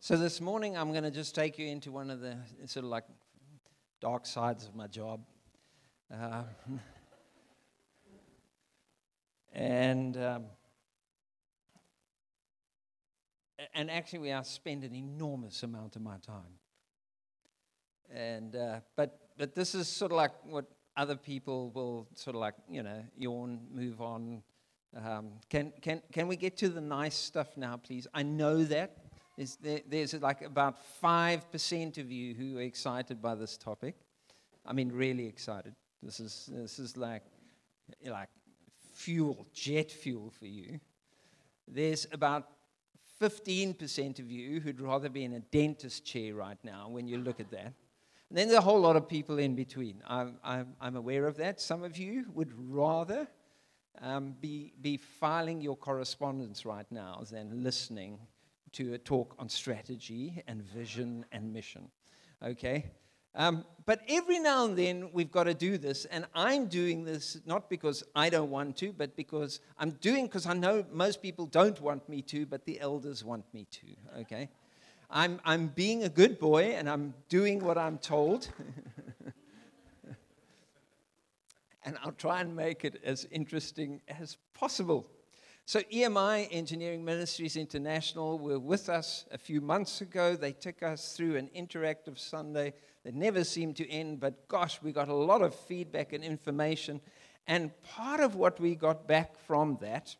So this morning, I'm going to just take you into one of the sort of like dark sides of my job. Uh, and um, and actually, I spend an enormous amount of my time. And uh, but but this is sort of like what other people will sort of like you know yawn, move on. Um, can can can we get to the nice stuff now, please? I know that there's, there, there's like about 5% of you who are excited by this topic. I mean, really excited. This is, this is like, like fuel, jet fuel for you. There's about 15% of you who'd rather be in a dentist chair right now when you look at that. And then there's a whole lot of people in between. I'm, I'm, I'm aware of that. Some of you would rather um, be, be filing your correspondence right now than listening to a talk on strategy and vision and mission. Okay? Um, but every now and then we've got to do this, and I'm doing this not because I don't want to, but because I'm doing because I know most people don't want me to, but the elders want me to. Okay? I'm, I'm being a good boy and I'm doing what I'm told. and I'll try and make it as interesting as possible. So, EMI, Engineering Ministries International, were with us a few months ago. They took us through an interactive Sunday that never seemed to end, but gosh, we got a lot of feedback and information. And part of what we got back from that,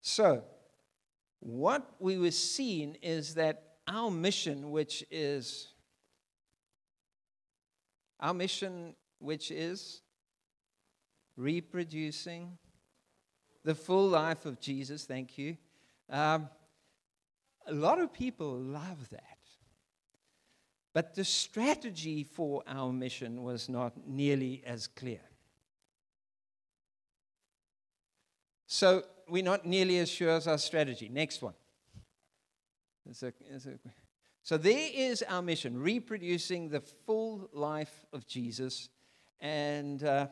so what we were seeing is that our mission, which is our mission, which is reproducing the full life of Jesus, thank you. Um, a lot of people love that. But the strategy for our mission was not nearly as clear. So we're not nearly as sure as our strategy. Next one. It's a, it's a, so there is our mission, reproducing the full life of Jesus. And uh,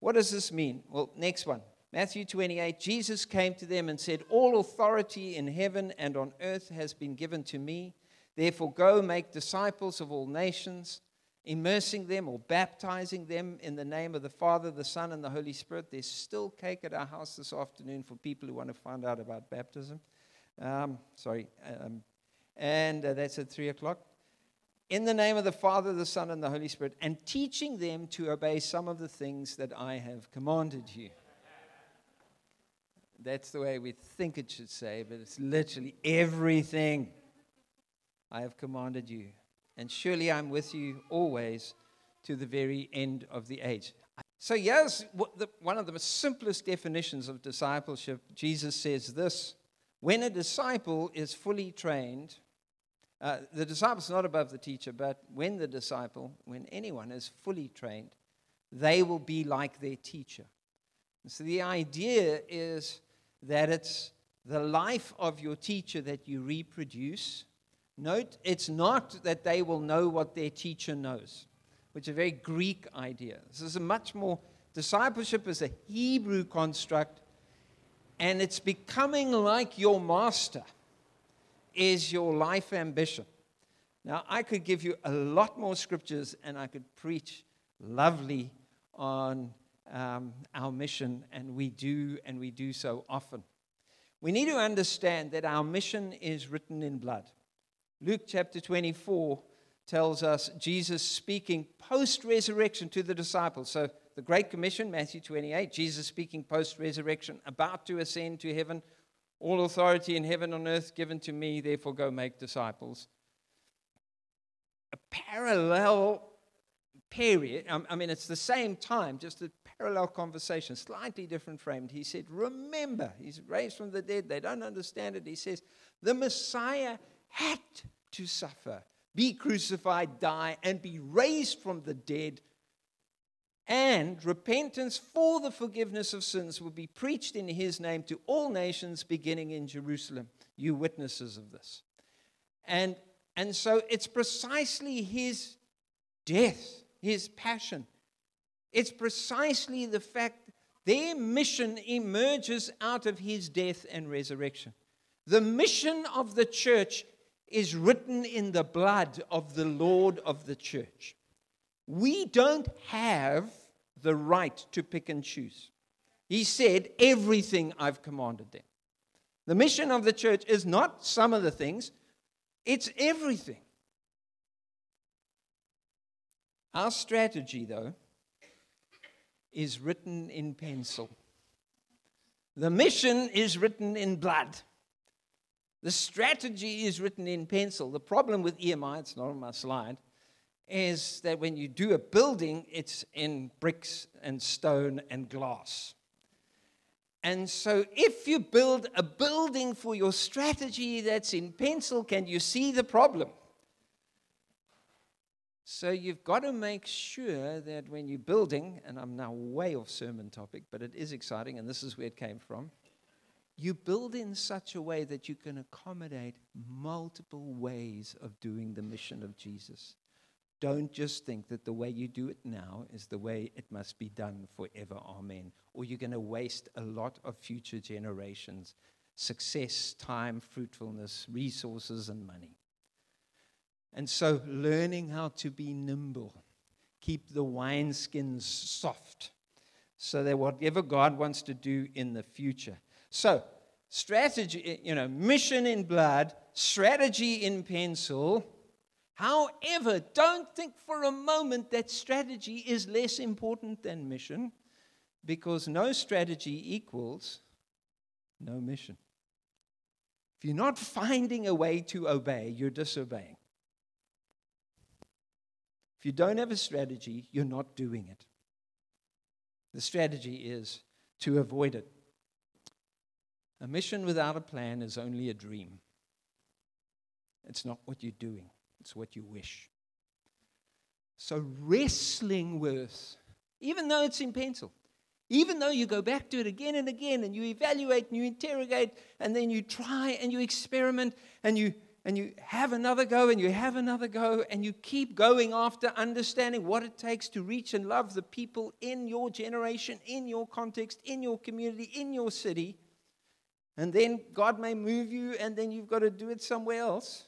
what does this mean? Well, next one. Matthew 28 Jesus came to them and said, All authority in heaven and on earth has been given to me. Therefore, go make disciples of all nations, immersing them or baptizing them in the name of the Father, the Son, and the Holy Spirit. There's still cake at our house this afternoon for people who want to find out about baptism. Um, sorry. Um, and uh, that's at 3 o'clock. In the name of the Father, the Son, and the Holy Spirit, and teaching them to obey some of the things that I have commanded you. That's the way we think it should say, but it's literally everything I have commanded you. And surely I'm with you always to the very end of the age. So, yes, one of the simplest definitions of discipleship, Jesus says this when a disciple is fully trained, uh, the disciple's not above the teacher, but when the disciple, when anyone is fully trained, they will be like their teacher. And so the idea is that it's the life of your teacher that you reproduce. Note, it's not that they will know what their teacher knows, which is a very Greek idea. This is a much more, discipleship is a Hebrew construct, and it's becoming like your master is your life ambition. Now, I could give you a lot more scriptures, and I could preach lovely on um, our mission, and we do, and we do so often. We need to understand that our mission is written in blood. Luke chapter 24 tells us Jesus speaking post resurrection to the disciples. So, the Great Commission, Matthew 28, Jesus speaking post resurrection, about to ascend to heaven. All authority in heaven and earth given to me, therefore go make disciples. A parallel period, I mean, it's the same time, just a parallel conversation, slightly different framed. He said, Remember, he's raised from the dead. They don't understand it. He says, The Messiah had to suffer, be crucified, die, and be raised from the dead. And repentance for the forgiveness of sins will be preached in his name to all nations, beginning in Jerusalem. You witnesses of this. And, and so it's precisely his death, his passion, it's precisely the fact their mission emerges out of his death and resurrection. The mission of the church is written in the blood of the Lord of the church. We don't have the right to pick and choose. He said, Everything I've commanded them. The mission of the church is not some of the things, it's everything. Our strategy, though, is written in pencil. The mission is written in blood. The strategy is written in pencil. The problem with EMI, it's not on my slide, is that when you do a building, it's in bricks and stone and glass. And so, if you build a building for your strategy that's in pencil, can you see the problem? So, you've got to make sure that when you're building, and I'm now way off sermon topic, but it is exciting, and this is where it came from. You build in such a way that you can accommodate multiple ways of doing the mission of Jesus. Don't just think that the way you do it now is the way it must be done forever. Amen. Or you're going to waste a lot of future generations' success, time, fruitfulness, resources, and money. And so, learning how to be nimble, keep the wineskins soft, so that whatever God wants to do in the future. So, strategy, eh, you know, mission in blood, strategy in pencil However, don't think for a moment that strategy is less important than mission because no strategy equals no mission. If you're not finding a way to obey, you're disobeying. If you don't have a strategy, you're not doing it. The strategy is to avoid it. A mission without a plan is only a dream, it's not what you're doing. It's what you wish. So, wrestling with, even though it's in pencil, even though you go back to it again and again and you evaluate and you interrogate and then you try and you experiment and you and you have another go and you have another go and you keep going after understanding what it takes to reach and love the people in your generation, in your context, in your community, in your city. And then God may move you and then you've got to do it somewhere else.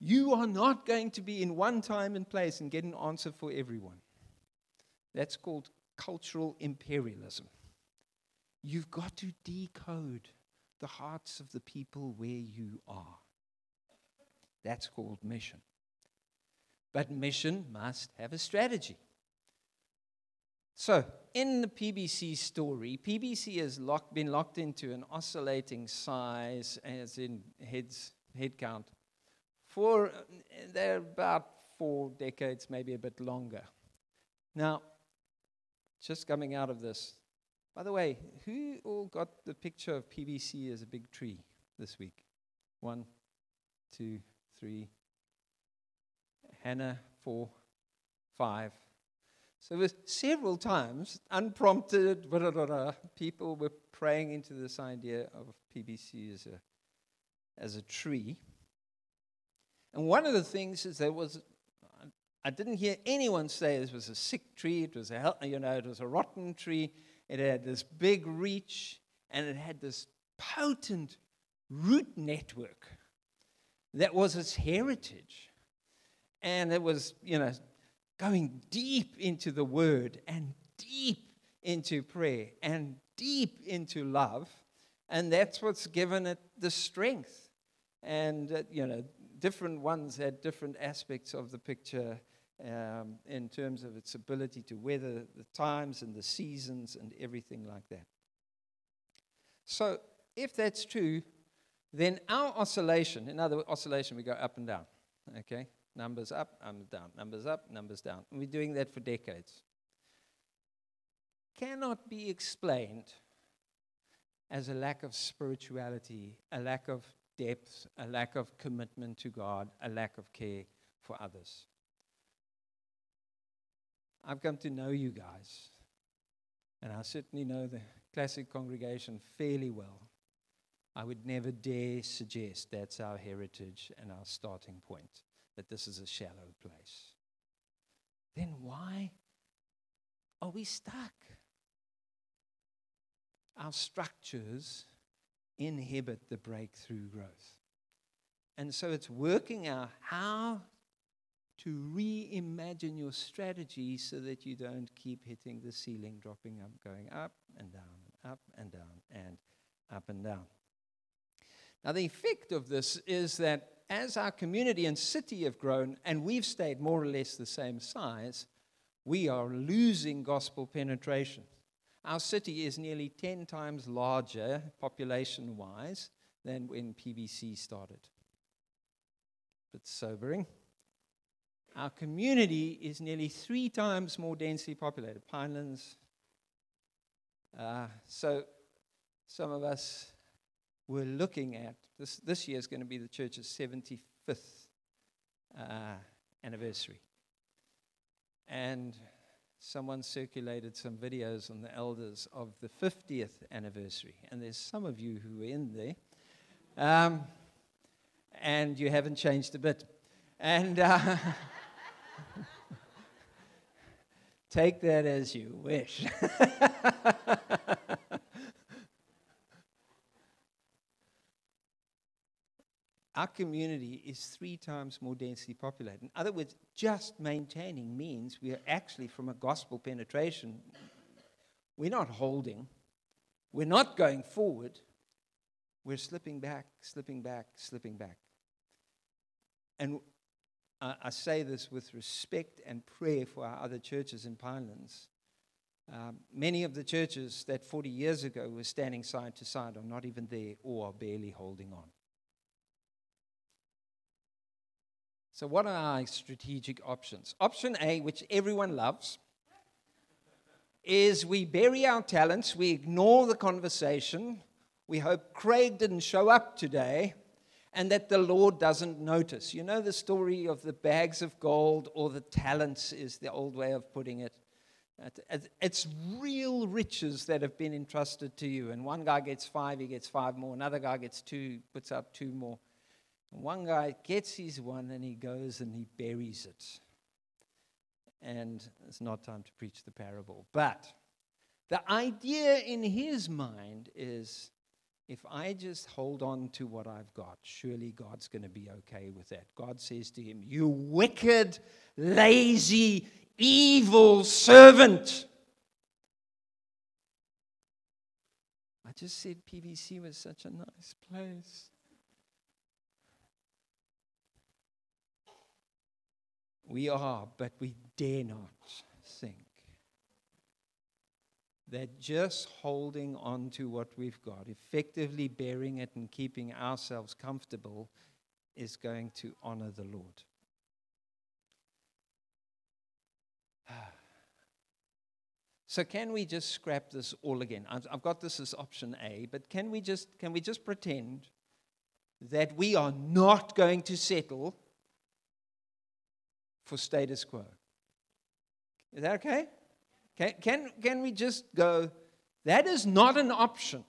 You are not going to be in one time and place and get an answer for everyone. That's called cultural imperialism. You've got to decode the hearts of the people where you are. That's called mission. But mission must have a strategy. So, in the PBC story, PBC has locked, been locked into an oscillating size, as in heads, head count, for they're about four decades, maybe a bit longer. Now, just coming out of this, by the way, who all got the picture of PBC as a big tree this week? One, two, three. Hannah, four, five. So there was several times, unprompted, blah, blah, blah, people were praying into this idea of PBC as a, as a tree. And one of the things is there was, I didn't hear anyone say this was a sick tree, it was a, you know, it was a rotten tree, it had this big reach, and it had this potent root network that was its heritage. And it was, you know, going deep into the word and deep into prayer and deep into love. And that's what's given it the strength. And, uh, you know, different ones had different aspects of the picture um, in terms of its ability to weather the times and the seasons and everything like that. So, if that's true, then our oscillation, in other words, oscillation, we go up and down. Okay? Numbers up, numbers down, numbers up, numbers down. And we're doing that for decades. Cannot be explained as a lack of spirituality, a lack of depth, a lack of commitment to God, a lack of care for others. I've come to know you guys, and I certainly know the classic congregation fairly well. I would never dare suggest that's our heritage and our starting point, that this is a shallow place. Then why are we stuck? Our structures inhibit the breakthrough growth. And so it's working out how to reimagine your strategy so that you don't keep hitting the ceiling, dropping up, going up and down, and up and down, and up and down. Now, the effect of this is that as our community and city have grown, and we've stayed more or less the same size, we are losing gospel penetration. Our city is nearly 10 times larger population wise than when PBC started. But sobering. Our community is nearly three times more densely populated. Pinelands. Uh, so some of us were looking at this. This year is going to be the church's 75th uh, anniversary. And someone circulated some videos on the elders of the 50th anniversary. And there's some of you who were in there. Um, and you haven't changed a bit. And uh, take that as you wish. Our community is three times more densely populated. In other words, just maintaining means we are actually, from a gospel penetration, we're not holding, we're not going forward, we're slipping back, slipping back, slipping back. And I, say this with respect and prayer for our other churches in Pinelands. Um, many of the churches that 40 years ago were standing side to side are not even there or are barely holding on. So, what are our strategic options? Option A, which everyone loves, is we bury our talents, we ignore the conversation, we hope Craig didn't show up today, and that the Lord doesn't notice. You know the story of the bags of gold or the talents, is the old way of putting it. It's real riches that have been entrusted to you. And one guy gets five, he gets five more. Another guy gets two, puts up two more. One guy gets his one and he goes and he buries it. And it's not time to preach the parable. But the idea in his mind is if I just hold on to what I've got, surely God's going to be okay with that. God says to him, You wicked, lazy, evil servant. I just said PBC was such a nice place. We are, but we dare not think that just holding on to what we've got, effectively bearing it and keeping ourselves comfortable, is going to honor the Lord. So can we just scrap this all again? I've, got this as option A, but can we just can we just pretend that we are not going to settle for status quo. Is that okay? Can, can, can we just go, that is not an option.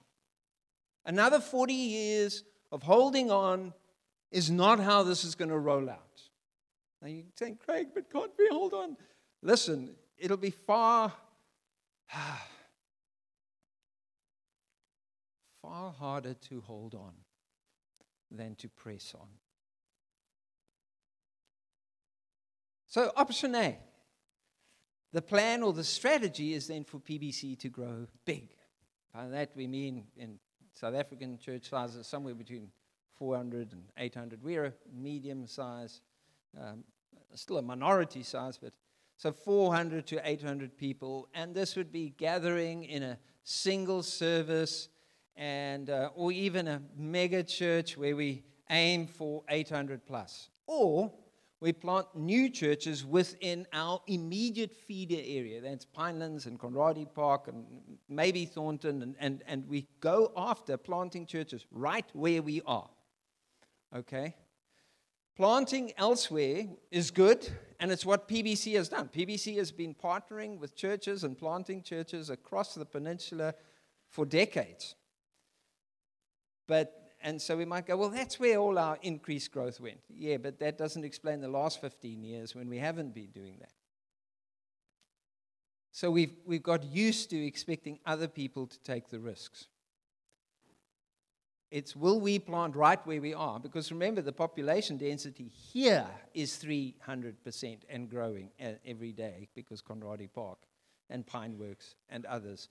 Another 40 years of holding on is not how this is going to roll out. Now you think, Craig, but can't we hold on? Listen, it'll be far, far harder to hold on than to press on. So, option A the plan or the strategy is then for PBC to grow big. By that we mean in South African church sizes somewhere between 400 and 800. We're a medium size, um, still a minority size, but so 400 to 800 people. And this would be gathering in a single service and uh, or even a mega church where we aim for 800 plus. Or we plant new churches within our immediate feeder area. That's Pinelands and Conradie Park and maybe Thornton. And, and, and we go after planting churches right where we are. Okay? Planting elsewhere is good, and it's what PBC has done. PBC has been partnering with churches and planting churches across the peninsula for decades. But and so we might go, well, that's where all our increased growth went. Yeah, but that doesn't explain the last 15 years when we haven't been doing that. So we've, we've got used to expecting other people to take the risks. It's will we plant right where we are? Because remember, the population density here is 300% and growing every day because Conradie Park and Pineworks and others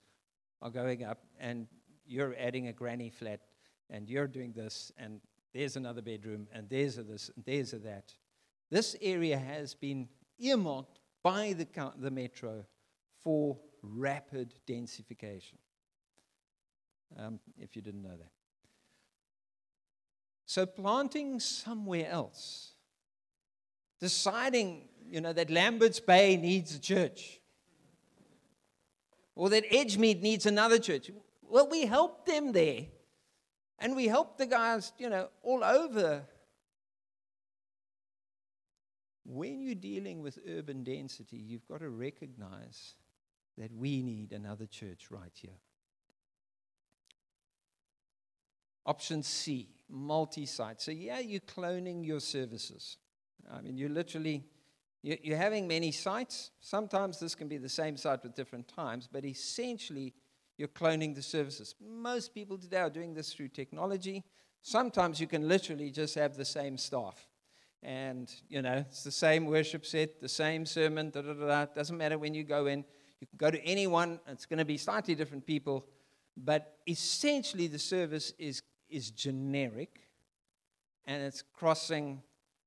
are going up, and you're adding a granny flat, and you're doing this, and there's another bedroom, and there's a this, and there's a that. This area has been earmarked by the, the metro for rapid densification. Um, if you didn't know that. So planting somewhere else, deciding, you know, that Lambert's Bay needs a church, or that Edgemead needs another church. Well, we help them there. And we help the guys, you know, all over. When you're dealing with urban density, you've got to recognize that we need another church right here. Option C, multi site. So, yeah, you're cloning your services. I mean, you're literally. You're having many sites. Sometimes this can be the same site with different times, but essentially, you're cloning the services. Most people today are doing this through technology. Sometimes you can literally just have the same staff. And, you know, it's the same worship set, the same sermon, da da da. It doesn't matter when you go in. You can go to anyone, it's going to be slightly different people. But essentially, the service is is generic and it's crossing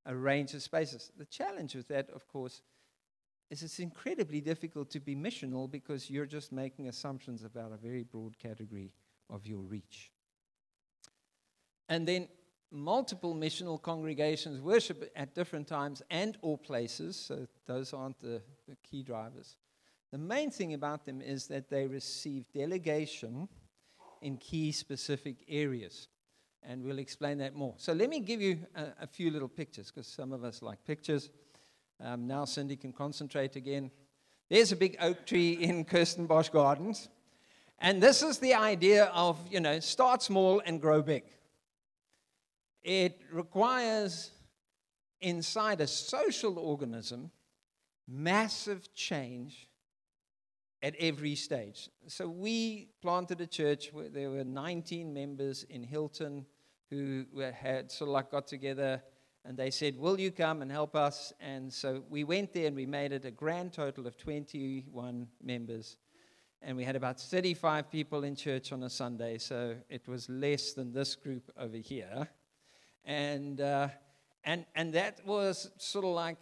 a range of spaces. The challenge with that, of course, is it's incredibly difficult to be missional because you're just making assumptions about a very broad category of your reach. And then multiple missional congregations worship at different times and or places, so those aren't the, the key drivers. The main thing about them is that they receive delegation in key specific areas. And we'll explain that more. So let me give you a, a few little pictures because some of us like pictures. Um, now Cindy can concentrate again. There's a big oak tree in Kirstenbosch Gardens. And this is the idea of, you know, start small and grow big. It requires, inside a social organism, massive change at every stage. So we planted a church where there were 19 members in Hilton who had sort of like got together and they said, Will you come and help us? And so we went there and we made it a grand total of 21 members. And we had about 35 people in church on a Sunday, so it was less than this group over here. And, uh, and, and that was sort of like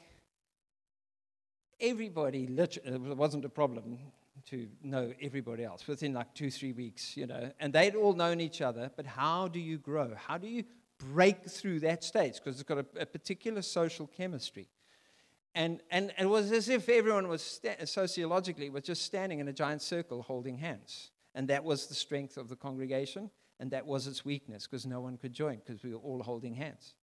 everybody, literally, it wasn't a problem to know everybody else within like two, three weeks, you know, and they'd all known each other. But how do you grow? How do you break through that stage? Because it's got a, a, particular social chemistry. And, and, and it was as if everyone was sta- sociologically was just standing in a giant circle holding hands. And that was the strength of the congregation, and that was its weakness because no one could join because we were all holding hands.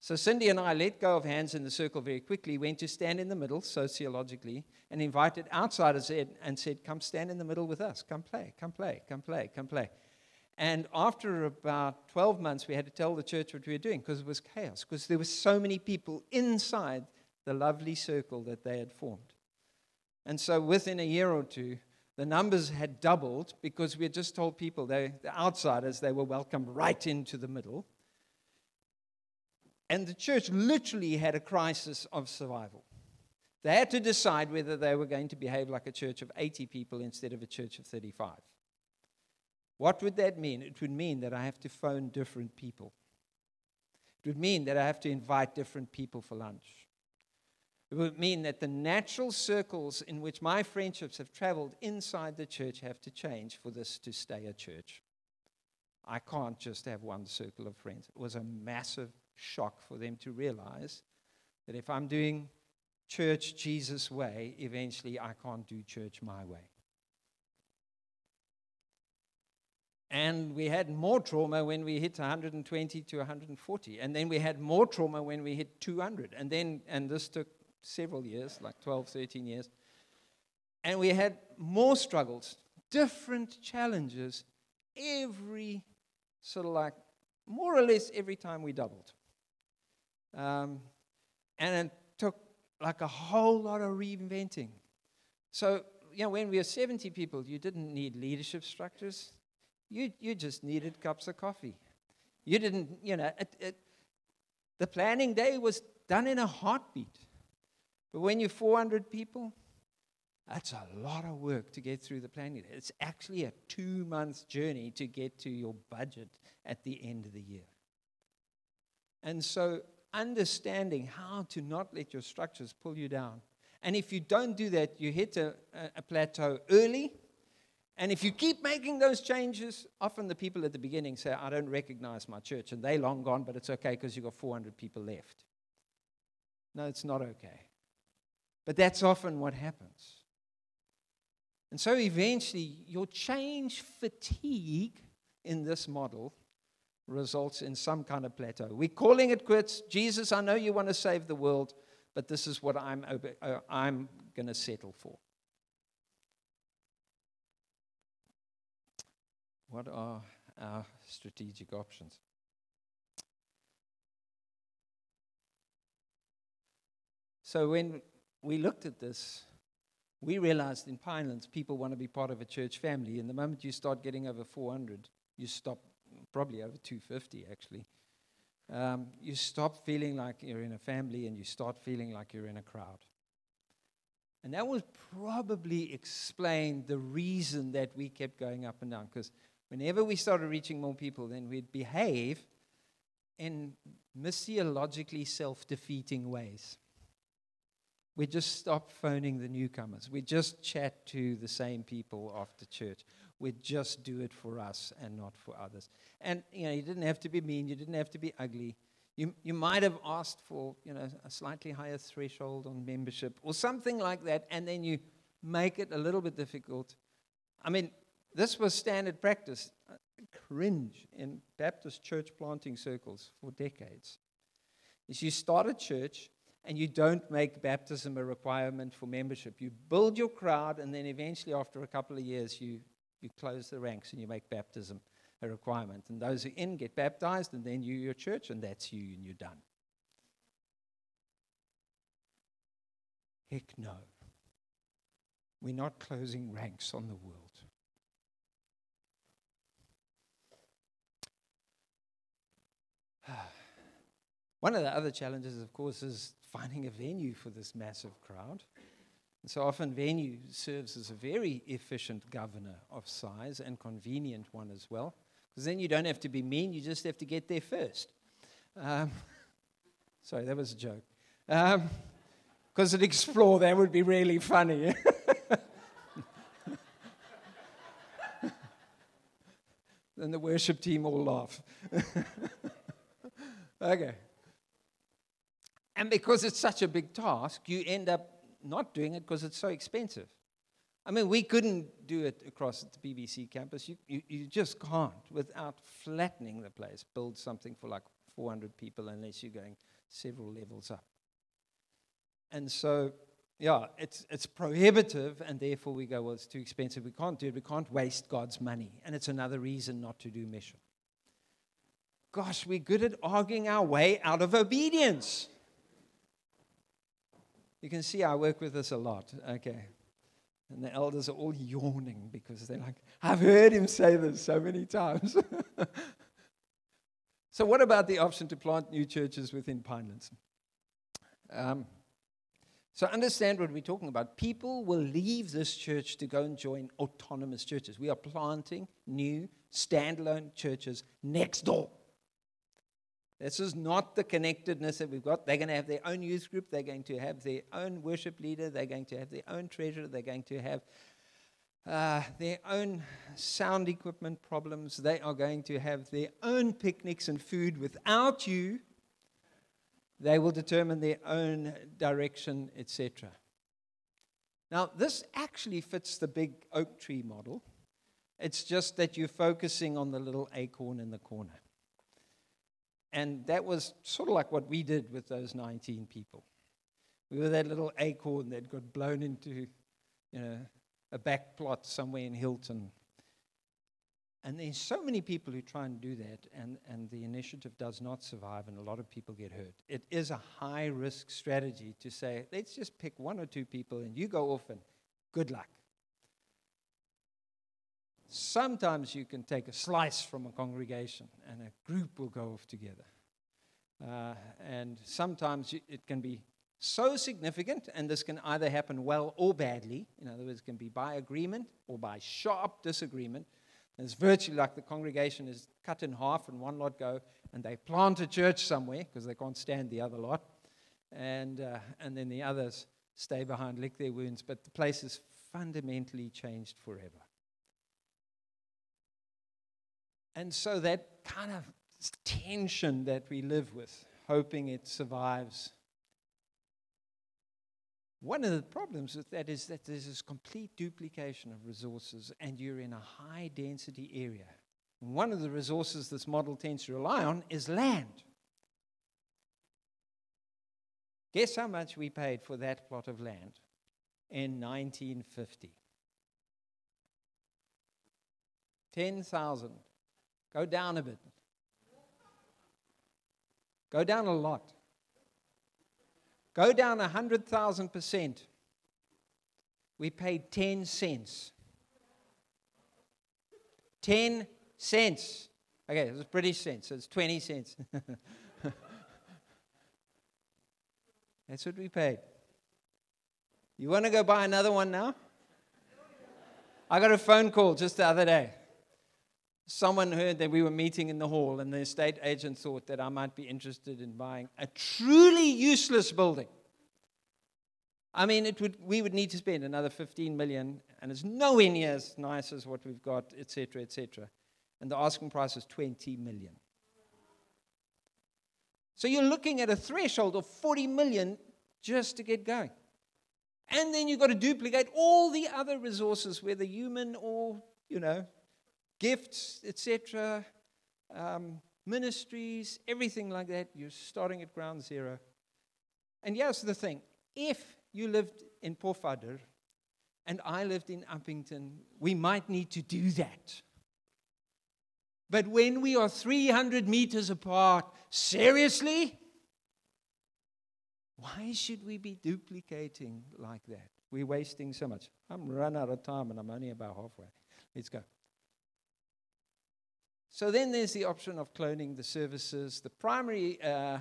So Cindy and I let go of hands in the circle very quickly, went to stand in the middle sociologically, and invited outsiders in and said, Come stand in the middle with us. Come play, come play, come play, come play. And after about 12 months, we had to tell the church what we were doing because it was chaos, because there were so many people inside the lovely circle that they had formed. And so within a year or two, the numbers had doubled because we had just told people, they, the outsiders, they were welcome right into the middle. And the church literally had a crisis of survival. They had to decide whether they were going to behave like a church of 80 people instead of a church of 35. What would that mean? It would mean that I have to phone different people. It would mean that I have to invite different people for lunch. It would mean that the natural circles in which my friendships have traveled inside the church have to change for this to stay a church. I can't just have one circle of friends. It was a massive shock for them to realize that if I'm doing church Jesus' way, eventually I can't do church my way. And we had more trauma when we hit 120 to 140. And then we had more trauma when we hit 200. And then, and this took several years, like 12, 13 years. And we had more struggles, different challenges every sort of like more or less every time we doubled. Um, and it took like a whole lot of reinventing. So, you know, when we were 70 people, you didn't need leadership structures. You, you just needed cups of coffee. You didn't, you know, it, it, the planning day was done in a heartbeat. But when you're 400 people, that's a lot of work to get through the planning. It's actually a two month journey to get to your budget at the end of the year. And so, understanding how to not let your structures pull you down. And if you don't do that, you hit a, a plateau early. And if you keep making those changes, often the people at the beginning say, I don't recognize my church. And they're long gone, but it's okay because you've got 400 people left. No, it's not okay. But that's often what happens. And so eventually, your change fatigue in this model results in some kind of plateau. We're calling it quits. Jesus, I know you want to save the world, but this is what I'm, uh, I'm going to settle for. What are our strategic options? So, when we looked at this, we realized in Pinelands people want to be part of a church family. And the moment you start getting over 400, you stop, probably over 250 actually. Um, you stop feeling like you're in a family and you start feeling like you're in a crowd. And that would probably explain the reason that we kept going up and down. Because whenever we started reaching more people, then we'd behave in missiologically self defeating ways We'd just stop phoning the newcomers. We'd just chat to the same people after church. We'd just do it for us and not for others. And you know, you didn't have to be mean. You didn't have to be ugly. You, you might have asked for you know a slightly higher threshold on membership or something like that, and then you make it a little bit difficult. I mean, this was standard practice. Cringe in Baptist church planting circles for decades. Is you start a church and you don't make baptism a requirement for membership. You build your crowd, and then eventually, after a couple of years, you, you close the ranks and you make baptism a requirement. And those who in get baptized, and then you, your church, and that's you, and you're done. Heck no. We're not closing ranks on the world. One of the other challenges, of course, is finding a venue for this massive crowd. And so often, venue serves as a very efficient governor of size and convenient one as well, because then you don't have to be mean, you just have to get there first. Um, sorry, that was a joke. Because um, at Explore, that would be really funny. then the worship team all laugh. okay. And because it's such a big task, you end up not doing it because it's so expensive. I mean, we couldn't do it across the PBC campus. You, you, you, just can't without flattening the place, build something for like 400 people unless you're going several levels up. And so, yeah, it's, it's prohibitive, and therefore we go, well, it's too expensive. We can't do it. We can't waste God's money. And it's another reason not to do mission. Gosh, we're good at arguing our way out of obedience. You can see I work with this a lot. Okay. And the elders are all yawning because they're like, I've heard him say this so many times. so, what about the option to plant new churches within Pinelands? Um, so, understand what we're talking about. People will leave this church to go and join autonomous churches. We are planting new standalone churches next door. This is not the connectedness that we've got. They're going to have their own youth group. They're going to have their own worship leader. They're going to have their own treasurer. They're going to have uh, their own sound equipment problems. They are going to have their own picnics and food without you. They will determine their own direction, etc. Now, this actually fits the big oak tree model. It's just that you're focusing on the little acorn in the corner. And that was sort of like what we did with those 19 people. We were that little acorn that got blown into you know, a back plot somewhere in Hilton. And there's so many people who try and do that, and, and the initiative does not survive, and a lot of people get hurt. It is a high risk strategy to say, let's just pick one or two people, and you go off and good luck. Sometimes you can take a slice from a congregation and a group will go off together. Uh, and sometimes it can be so significant, and this can either happen well or badly. In other words, it can be by agreement or by sharp disagreement. And it's virtually like the congregation is cut in half and one lot go, and they plant a church somewhere because they can't stand the other lot. And, uh, and then the others stay behind, lick their wounds. But the place is fundamentally changed forever. And so that kind of tension that we live with, hoping it survives. One of the problems with that is that there's this complete duplication of resources, and you're in a high density area. And one of the resources this model tends to rely on is land. Guess how much we paid for that plot of land in 1950? 10,000. Go down a bit. Go down a lot. Go down 100,000%. We paid 10 cents. 10 cents. Okay, it's British cents, so it's 20 cents. That's what we paid. You want to go buy another one now? I got a phone call just the other day someone heard that we were meeting in the hall, and the estate agent thought that I might be interested in buying a truly useless building. I mean, it would, we would need to spend another 15 million, and it's nowhere near as nice as what we've got, etc., etc. And the asking price is 20 million. So you're looking at a threshold of 40 million just to get going. And then you've got to duplicate all the other resources, whether human or, you know, gifts, etc., um, ministries, everything like that. You're starting at ground zero. And here's the thing if you lived in Pofadder and I lived in Upington, we might need to do that. But when we are 300 meters apart, seriously? Why should we be duplicating like that? We're wasting so much. I'm run out of time and I'm only about halfway. Let's go. So then there's the option of cloning the services. The primary uh,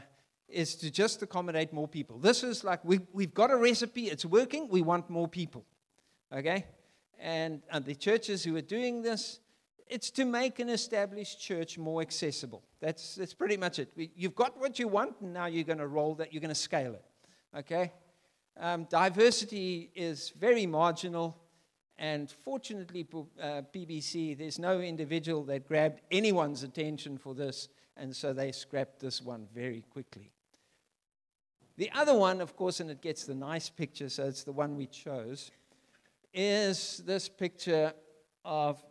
is to just accommodate more people. This is like we, we've got a recipe, it's working, we want more people. Okay? And, and the churches who are doing this, it's to make an established church more accessible. That's, that's pretty much it. We, you've got what you want, and now you're going to roll that, you're going to scale it. Okay? Um, diversity is very marginal. And fortunately, uh, PBC, there's no individual that grabbed anyone's attention for this, and so they scrapped this one very quickly. The other one, of course, and it gets the nice picture, so it's the one we chose, is this picture of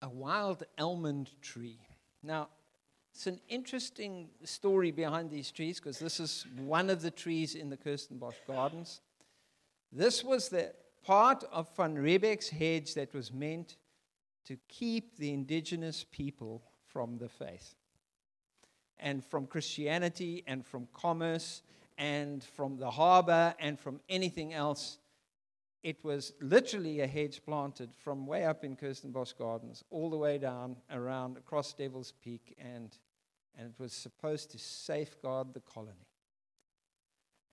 a wild almond tree. Now, it's an interesting story behind these trees because this is one of the trees in the Kirstenbosch Gardens. This was the part of Van Riebeeck's hedge that was meant to keep the indigenous people from the faith and from Christianity and from commerce and from the harbor and from anything else. It was literally a hedge planted from way up in Kirstenbosch Gardens all the way down around across Devil's Peak, and, and it was supposed to safeguard the colony.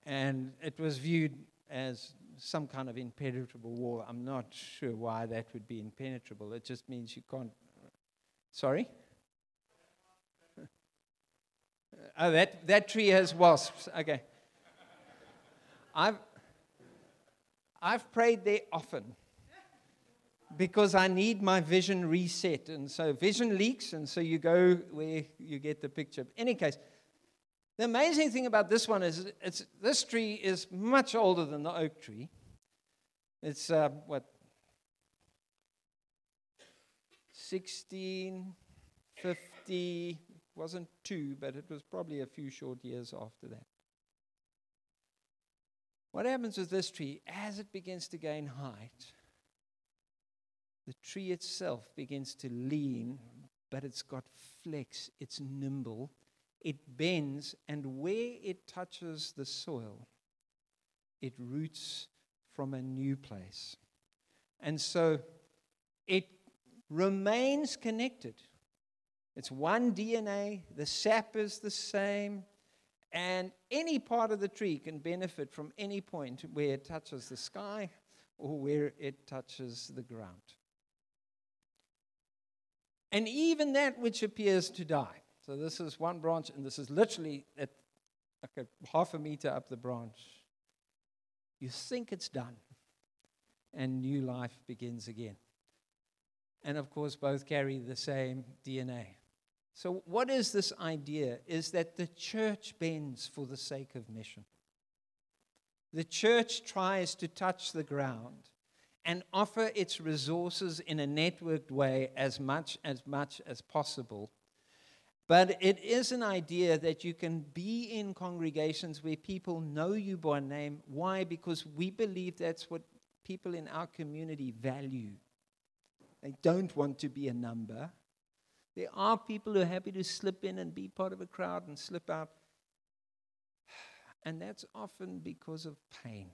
And it was viewed as some kind of impenetrable wall. I'm not sure why that would be impenetrable. It just means you can't. Sorry? oh, that, that tree has wasps. Okay. I've, I've prayed there often because I need my vision reset. And so vision leaks, and so you go where you get the picture. In any case, the amazing thing about this one is it's, this tree is much older than the oak tree. It's uh, what? 1650, wasn't two, but it was probably a few short years after that. What happens with this tree? As it begins to gain height, the tree itself begins to lean, but it's got flex, it's nimble, it bends, and where it touches the soil, it roots from a new place. And so it remains connected. It's one DNA, the sap is the same, and any part of the tree can benefit from any point where it touches the sky or where it touches the ground. And even that which appears to die. So this is one branch, and this is literally at like a half a meter up the branch. You think it's done, and new life begins again. And of course, both carry the same DNA. So, what is this idea? Is that the church bends for the sake of mission. The church tries to touch the ground and offer its resources in a networked way as much as much as possible. But it is an idea that you can be in congregations where people know you by name. Why? Because we believe that's what people in our community value. They don't want to be a number. There are people who are happy to slip in and be part of a crowd and slip out. And that's often because of pain.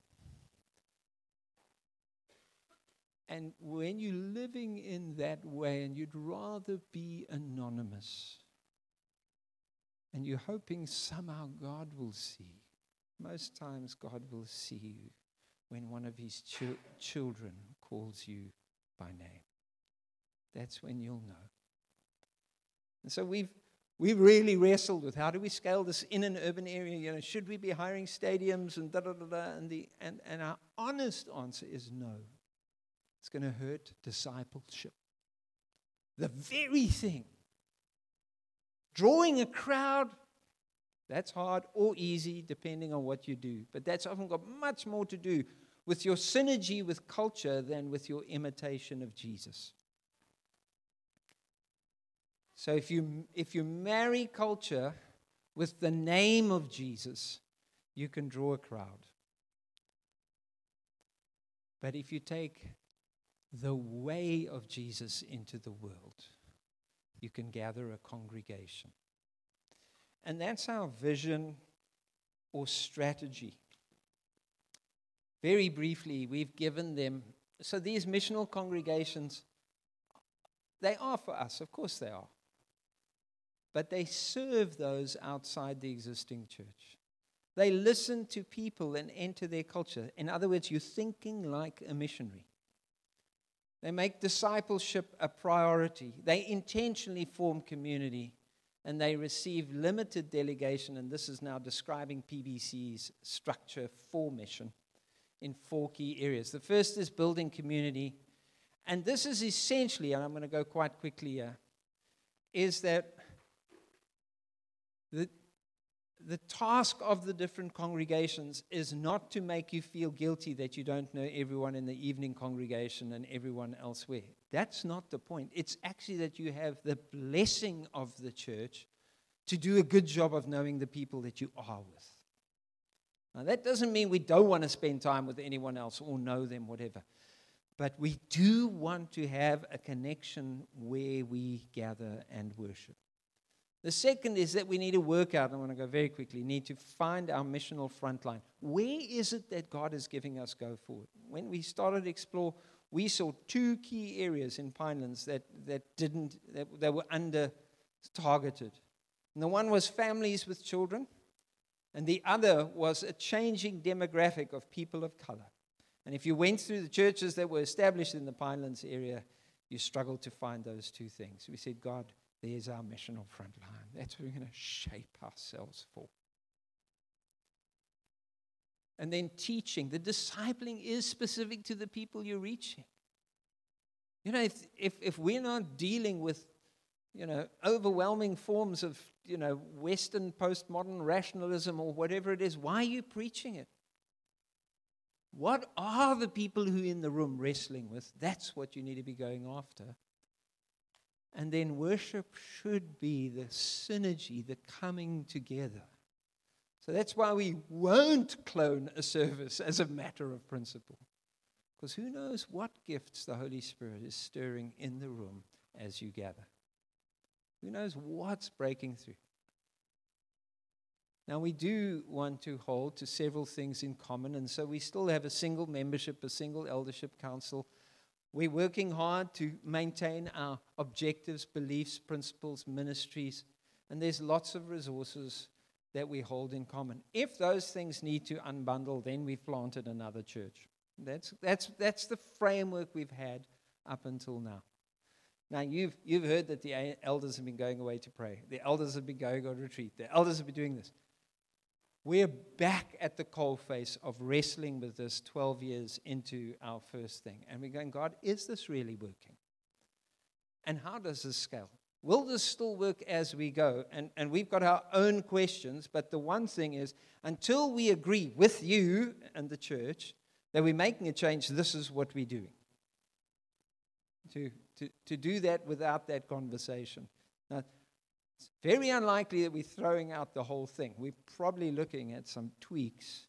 And when you're living in that way and you'd rather be anonymous, and you're hoping somehow God will see, most times God will see you when one of his ch- children calls you by name. That's when you'll know. And so we've we've really wrestled with how do we scale this in an urban area? You know, should we be hiring stadiums and da da da da? And the and, and our honest answer is no. It's going to hurt discipleship. The very thing. Drawing a crowd, that's hard or easy depending on what you do. But that's often got much more to do with your synergy with culture than with your imitation of Jesus. So if you, if you marry culture with the name of Jesus, you can draw a crowd. But if you take the way of Jesus into the world, you can gather a congregation. And that's our vision or strategy. Very briefly, we've given them. So these missional congregations, they are for us, of course they are. But they serve those outside the existing church. They listen to people and enter their culture. In other words, you're thinking like a missionary. They make discipleship a priority. They intentionally form community and they receive limited delegation. And this is now describing PBC's structure for mission in four key areas. The first is building community. And this is essentially, and I'm going to go quite quickly here, is that the, the task of the different congregations is not to make you feel guilty that you don't know everyone in the evening congregation and everyone elsewhere. That's not the point. It's actually that you have the blessing of the church to do a good job of knowing the people that you are with. Now, that doesn't mean we don't want to spend time with anyone else or know them, whatever. But we do want to have a connection where we gather and worship. The second is that we need to work out, I want to go very quickly, need to find our missional front line. Where is it that God is giving us go forward? When we started to explore, we saw two key areas in Pinelands that, that didn't, that, that were under targeted. And the one was families with children, and the other was a changing demographic of people of color. And if you went through the churches that were established in the Pinelands area, you struggled to find those two things. We said, God, there's our missional front line. That's what we're going to shape ourselves for. And then teaching. The discipling is specific to the people you're reaching. You know, if, if, if we're not dealing with, you know, overwhelming forms of, you know, Western postmodern rationalism or whatever it is, why are you preaching it? What are the people who are in the room wrestling with? That's what you need to be going after. And then worship should be the synergy, the coming together. So that's why we won't clone a service as a matter of principle. Because who knows what gifts the Holy Spirit is stirring in the room as you gather? Who knows what's breaking through? Now, we do want to hold to several things in common, and so we still have a single membership, a single eldership council We're working hard to maintain our objectives, beliefs, principles, ministries, and there's lots of resources that we hold in common. If those things need to unbundle, then we've planted another church. That's, that's, that's the framework we've had up until now. Now, you've, you've heard that the elders have been going away to pray. The elders have been going on retreat. The elders have been doing this. We're back at the coalface of wrestling with this 12 years into our first thing. And we're going, God, is this really working? And how does this scale? Will this still work as we go? And, and we've got our own questions, but the one thing is until we agree with you and the church that we're making a change, this is what we're doing. To, to, to do that without that conversation. Now, it's very unlikely that we're throwing out the whole thing. We're probably looking at some tweaks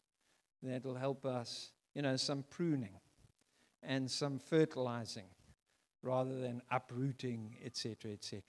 that will help us, you know, some pruning and some fertilizing rather than uprooting, etc., etc.